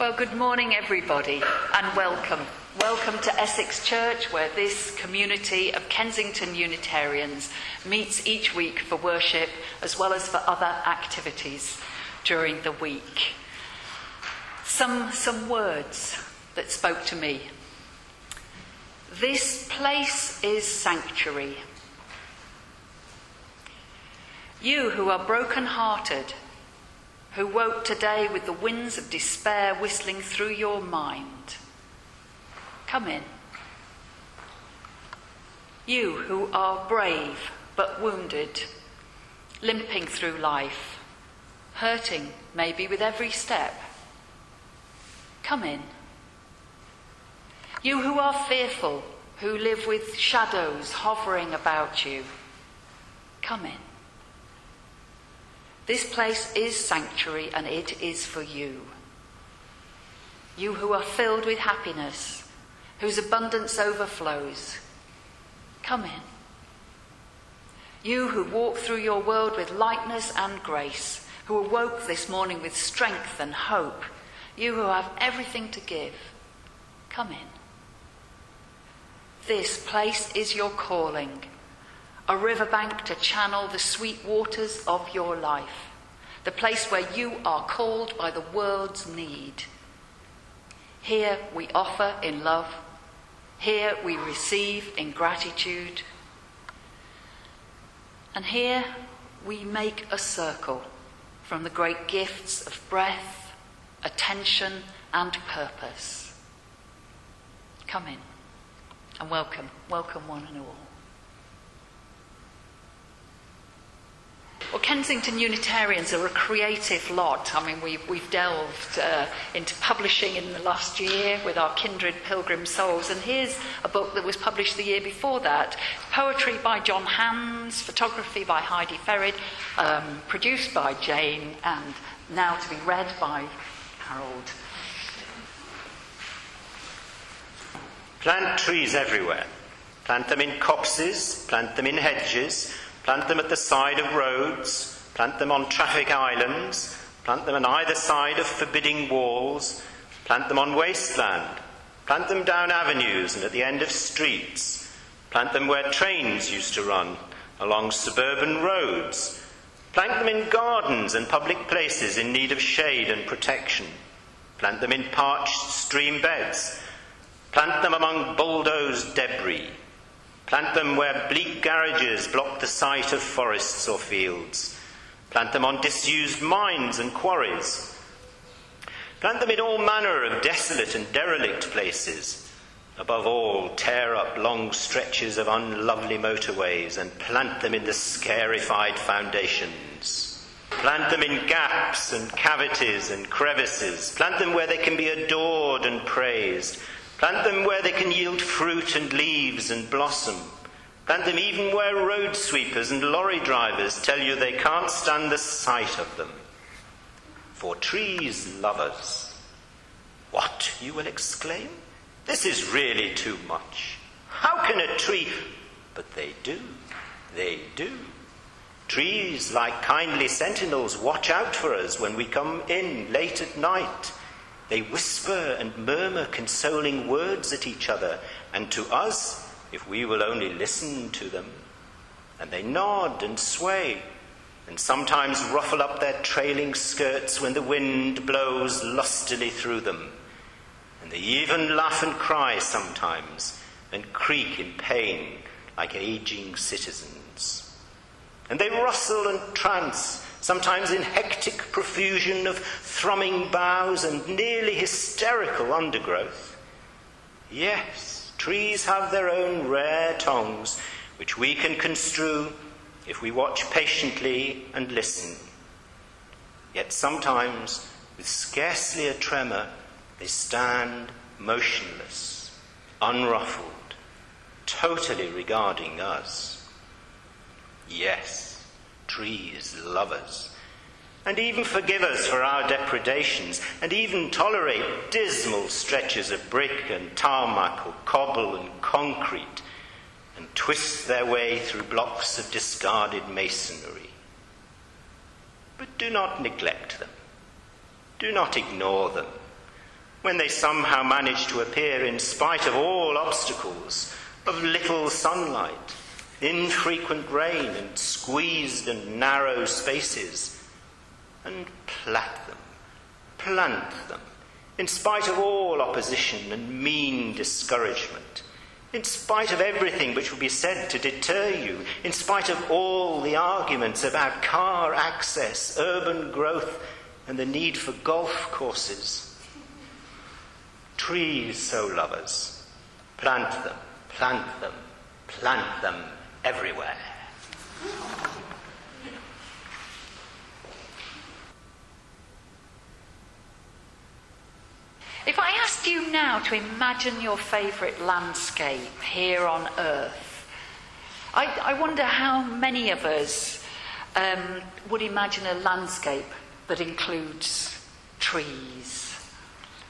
Well, good morning, everybody, and welcome. Welcome to Essex Church, where this community of Kensington Unitarians meets each week for worship as well as for other activities during the week. Some, some words that spoke to me. This place is sanctuary. You who are broken hearted, who woke today with the winds of despair whistling through your mind, come in. You who are brave but wounded, limping through life, hurting maybe with every step, come in. You who are fearful, who live with shadows hovering about you, come in. This place is sanctuary and it is for you. You who are filled with happiness, whose abundance overflows, come in. You who walk through your world with lightness and grace, who awoke this morning with strength and hope, you who have everything to give, come in. This place is your calling a riverbank to channel the sweet waters of your life, the place where you are called by the world's need. Here we offer in love, here we receive in gratitude, and here we make a circle from the great gifts of breath, attention, and purpose. Come in and welcome, welcome one and all. Well, Kensington Unitarians are a creative lot. I mean, we've, we've delved uh, into publishing in the last year with our Kindred Pilgrim Souls. And here's a book that was published the year before that poetry by John Hands, photography by Heidi Ferrid, um, produced by Jane, and now to be read by Harold. Plant trees everywhere. Plant them in copses, plant them in hedges Plant them at the side of roads, plant them on traffic islands, plant them on either side of forbidding walls, plant them on wasteland, plant them down avenues and at the end of streets, plant them where trains used to run, along suburban roads, plant them in gardens and public places in need of shade and protection, plant them in parched stream beds, plant them among bulldozed debris. Plant them where bleak garages block the sight of forests or fields. Plant them on disused mines and quarries. Plant them in all manner of desolate and derelict places. Above all, tear up long stretches of unlovely motorways and plant them in the scarified foundations. Plant them in gaps and cavities and crevices. Plant them where they can be adored and praised. Plant them where they can yield fruit and leaves and blossom. Plant them even where road sweepers and lorry drivers tell you they can't stand the sight of them. For trees love us. What, you will exclaim? This is really too much. How can a tree. But they do. They do. Trees, like kindly sentinels, watch out for us when we come in late at night they whisper and murmur consoling words at each other, and to us, if we will only listen to them. And they nod and sway, and sometimes ruffle up their trailing skirts when the wind blows lustily through them. And they even laugh and cry sometimes, and creak in pain like aging citizens. And they rustle and trance sometimes in hectic profusion of thrumming boughs and nearly hysterical undergrowth. Yes, trees have their own rare tongues, which we can construe if we watch patiently and listen. Yet sometimes, with scarcely a tremor, they stand motionless, unruffled, totally regarding us. Yes trees love us, and even forgive us for our depredations, and even tolerate dismal stretches of brick and tarmac or cobble and concrete, and twist their way through blocks of discarded masonry. But do not neglect them. Do not ignore them. when they somehow manage to appear in spite of all obstacles, of little sunlight, infrequent rain, and squeezed and narrow spaces, and plant them, plant them, in spite of all opposition and mean discouragement, in spite of everything which would be said to deter you, in spite of all the arguments about car access, urban growth, and the need for golf courses. Trees, so lovers, plant them, plant them, plant them everywhere. If I asked you now to imagine your favourite landscape here on Earth, I, I wonder how many of us um, would imagine a landscape that includes trees.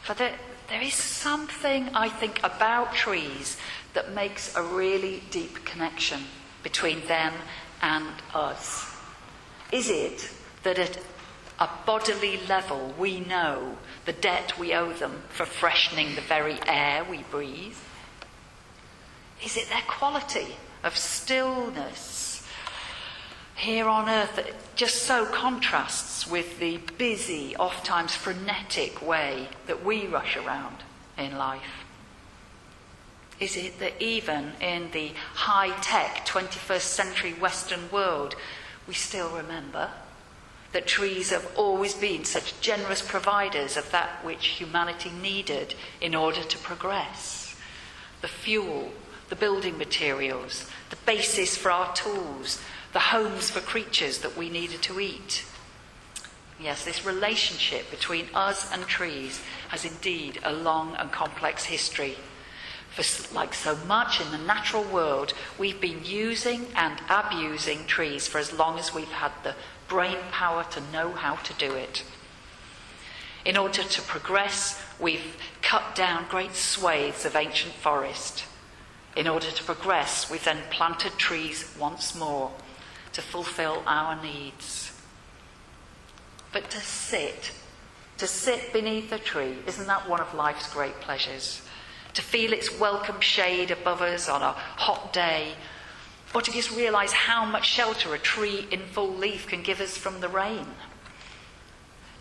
For there, there is something, I think, about trees that makes a really deep connection between them and us. Is it that at a bodily level we know the debt we owe them for freshening the very air we breathe? Is it their quality of stillness here on earth that just so contrasts with the busy, oft times frenetic way that we rush around in life? Is it that even in the high tech 21st century Western world, we still remember that trees have always been such generous providers of that which humanity needed in order to progress. The fuel, the building materials, the basis for our tools, the homes for creatures that we needed to eat. Yes, this relationship between us and trees has indeed a long and complex history. For, like so much in the natural world, we've been using and abusing trees for as long as we've had the brain power to know how to do it. In order to progress, we've cut down great swathes of ancient forest. In order to progress, we've then planted trees once more to fulfill our needs. But to sit, to sit beneath a tree, isn't that one of life's great pleasures? To feel its welcome shade above us on a hot day or to just realize how much shelter a tree in full leaf can give us from the rain.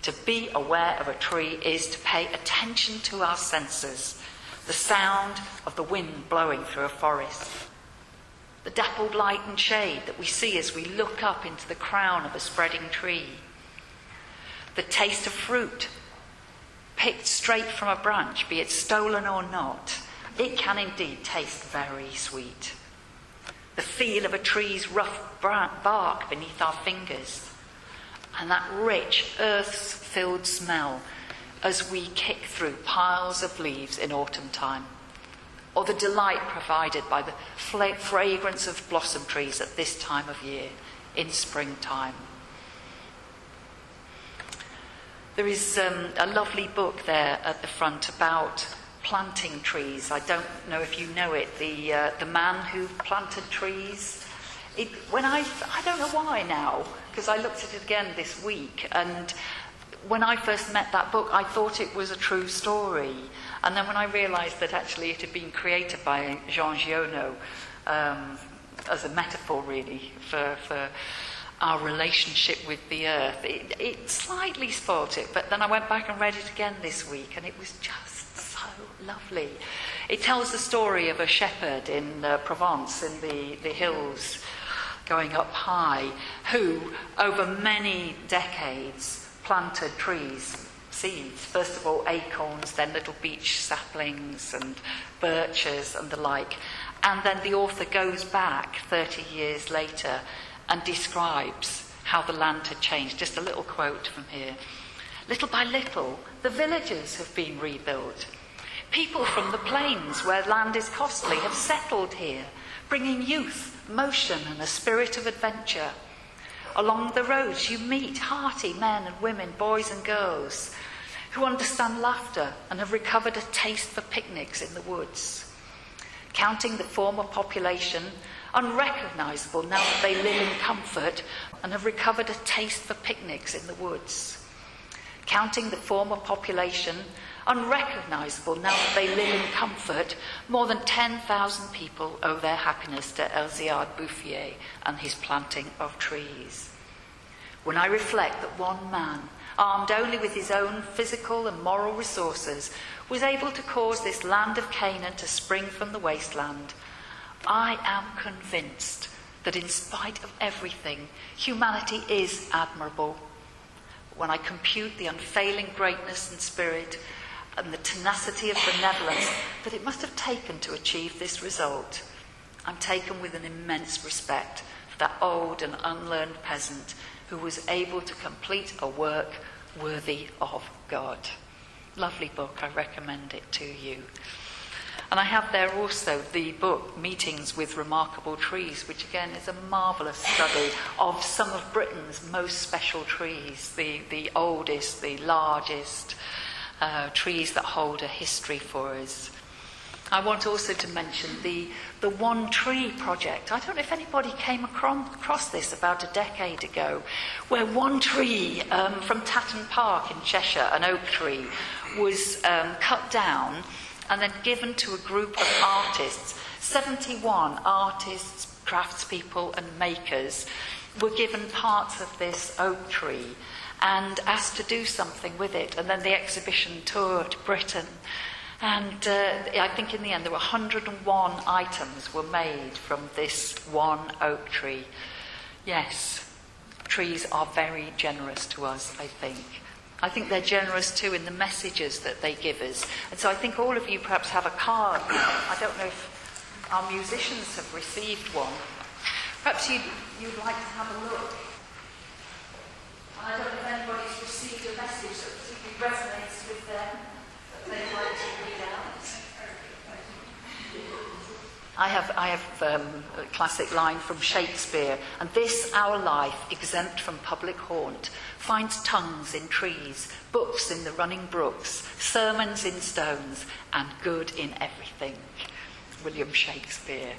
To be aware of a tree is to pay attention to our senses, the sound of the wind blowing through a forest, the dappled light and shade that we see as we look up into the crown of a spreading tree, the taste of fruit picked straight from a branch, be it stolen or not. It can indeed taste very sweet the feel of a tree's rough bark beneath our fingers, and that rich earth filled smell as we kick through piles of leaves in autumn time, or the delight provided by the fragrance of blossom trees at this time of year in springtime. There is um, a lovely book there at the front about planting trees. I don't know if you know it. The uh, the man who planted trees. It, when I I don't know why now because I looked at it again this week and when I first met that book I thought it was a true story and then when I realised that actually it had been created by Jean Giono um, as a metaphor really for for our relationship with the earth. It, it slightly spoilt it, but then I went back and read it again this week, and it was just so lovely. It tells the story of a shepherd in uh, Provence, in the, the hills, going up high, who, over many decades, planted trees, seeds. First of all, acorns, then little beech saplings and birches and the like. And then the author goes back 30 years later and describes how the land had changed. Just a little quote from here. Little by little, the villages have been rebuilt. People from the plains where land is costly have settled here, bringing youth, motion, and a spirit of adventure. Along the roads, you meet hearty men and women, boys and girls, who understand laughter and have recovered a taste for picnics in the woods. Counting the former population, unrecognizable now that they live in comfort and have recovered a taste for picnics in the woods. Counting the former population, unrecognizable now that they live in comfort, more than 10,000 people owe their happiness to Elzéard Bouffier and his planting of trees. When I reflect that one man, armed only with his own physical and moral resources, was able to cause this land of Canaan to spring from the wasteland, I am convinced that in spite of everything, humanity is admirable. When I compute the unfailing greatness and spirit and the tenacity of benevolence that it must have taken to achieve this result, I'm taken with an immense respect for that old and unlearned peasant who was able to complete a work worthy of God. Lovely book, I recommend it to you. And I have there also the book Meetings with Remarkable Trees, which again is a marvellous study of some of Britain's most special trees, the, the oldest, the largest uh, trees that hold a history for us. I want also to mention the, the One Tree project. I don't know if anybody came across this about a decade ago, where one tree um, from Tatton Park in Cheshire, an oak tree, was um, cut down and then given to a group of artists. 71 artists, craftspeople, and makers were given parts of this oak tree and asked to do something with it. And then the exhibition toured Britain. And uh, I think in the end there were 101 items were made from this one oak tree. Yes, trees are very generous to us, I think. I think they're generous too in the messages that they give us. And so I think all of you perhaps have a card. I don't know if our musicians have received one. Perhaps you'd, you'd like to have a look. I don't know if anybody's received a message that particularly resonates with them that they'd like to read out. I have, I have um, a classic line from Shakespeare, and this our life, exempt from public haunt, finds tongues in trees, books in the running brooks, sermons in stones, and good in everything. William Shakespeare.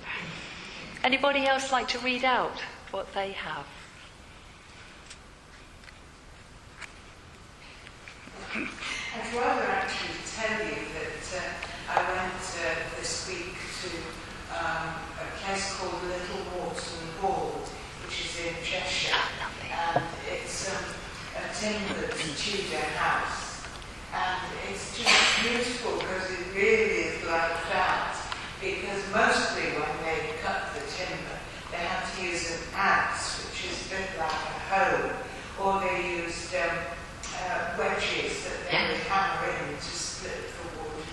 Anybody else like to read out what they have? I'd rather actually tell you that uh, I went uh, this week to um, a place called Little Moreton Hall, which is in Cheshire. And it's um, a timbered Tudor house. And it's just beautiful because it really is like that. Because mostly when they cut the timber, they had to use an adze, which is a bit like a hoe, or they used um, uh, wedges that they would hammer in to split the wood.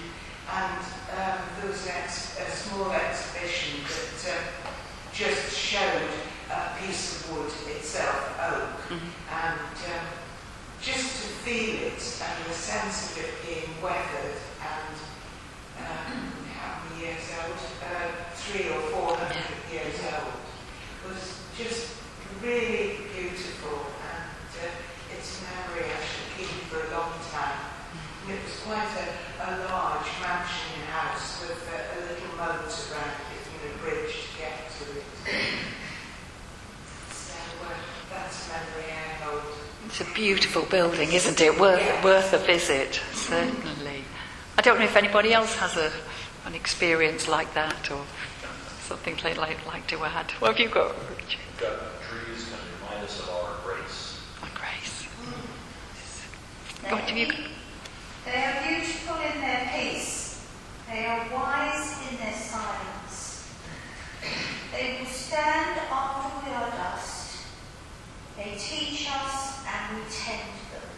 And um, there was ex- a small exhibition that uh, just showed a piece of wood itself, oak, and um, just to feel it and the sense of it being weathered and um, how many years old? Uh, three or four hundred years old. Was just really beautiful and uh, its memory I shall keep for a long time. And it was quite a, a large mansion house with a, a little moat around it and a bridge to get to it. So uh, that's a memory I hold. It's a beautiful building, isn't it? Worth, worth a visit, certainly. I don't know if anybody else has a, an experience like that or something they'd like, like to add. What have you got, Richard? Got trees can remind us of our grace. On grace. What have you They are beautiful in their peace. They are wise in their silence. They will stand after we are dust. They teach us and we tend them.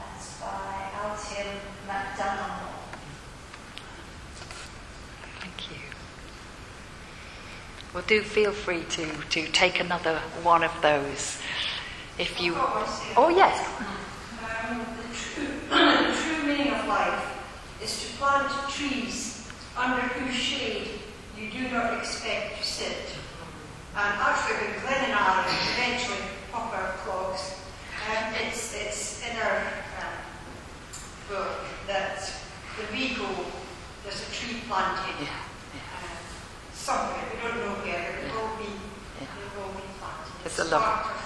That's by Altium MacDonald. Thank you. Well, do feel free to, to take another one of those if you. Oh, yes. Um, the, true, the true meaning of life is to plant trees under whose shade you do not expect to sit. And Glenn and I eventually pop our clogs, um, it's, it's in our um, book that when we go, there's a tree planted Yeah, uh, somewhere. We don't know where, but it will be, it will be planted. It's a love- part of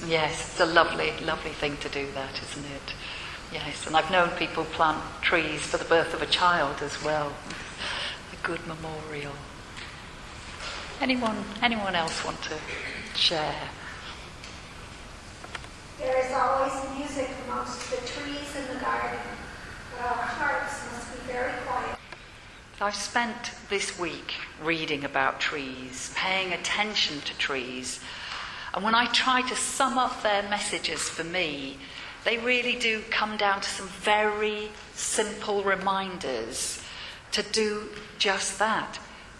the. Yes, it's a lovely, lovely thing to do that, isn't it? Yes, and I've known people plant trees for the birth of a child as well. A good memorial. Anyone, anyone else want to share? There is always music amongst the trees in the garden, but our hearts must be very quiet. I've spent this week reading about trees, paying attention to trees, and when I try to sum up their messages for me, they really do come down to some very simple reminders to do just that.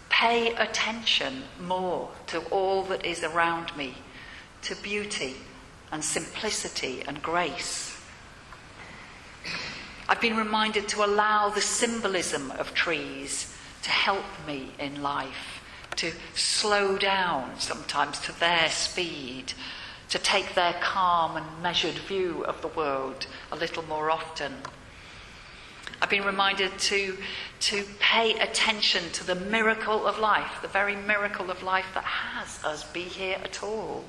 Pay attention more to all that is around me, to beauty and simplicity and grace. I've been reminded to allow the symbolism of trees to help me in life, to slow down sometimes to their speed, to take their calm and measured view of the world a little more often. I've been reminded to, to pay attention to the miracle of life, the very miracle of life that has us be here at all.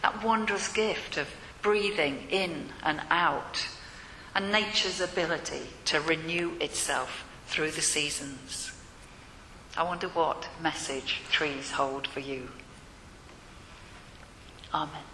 That wondrous gift of breathing in and out, and nature's ability to renew itself through the seasons. I wonder what message trees hold for you. Amen.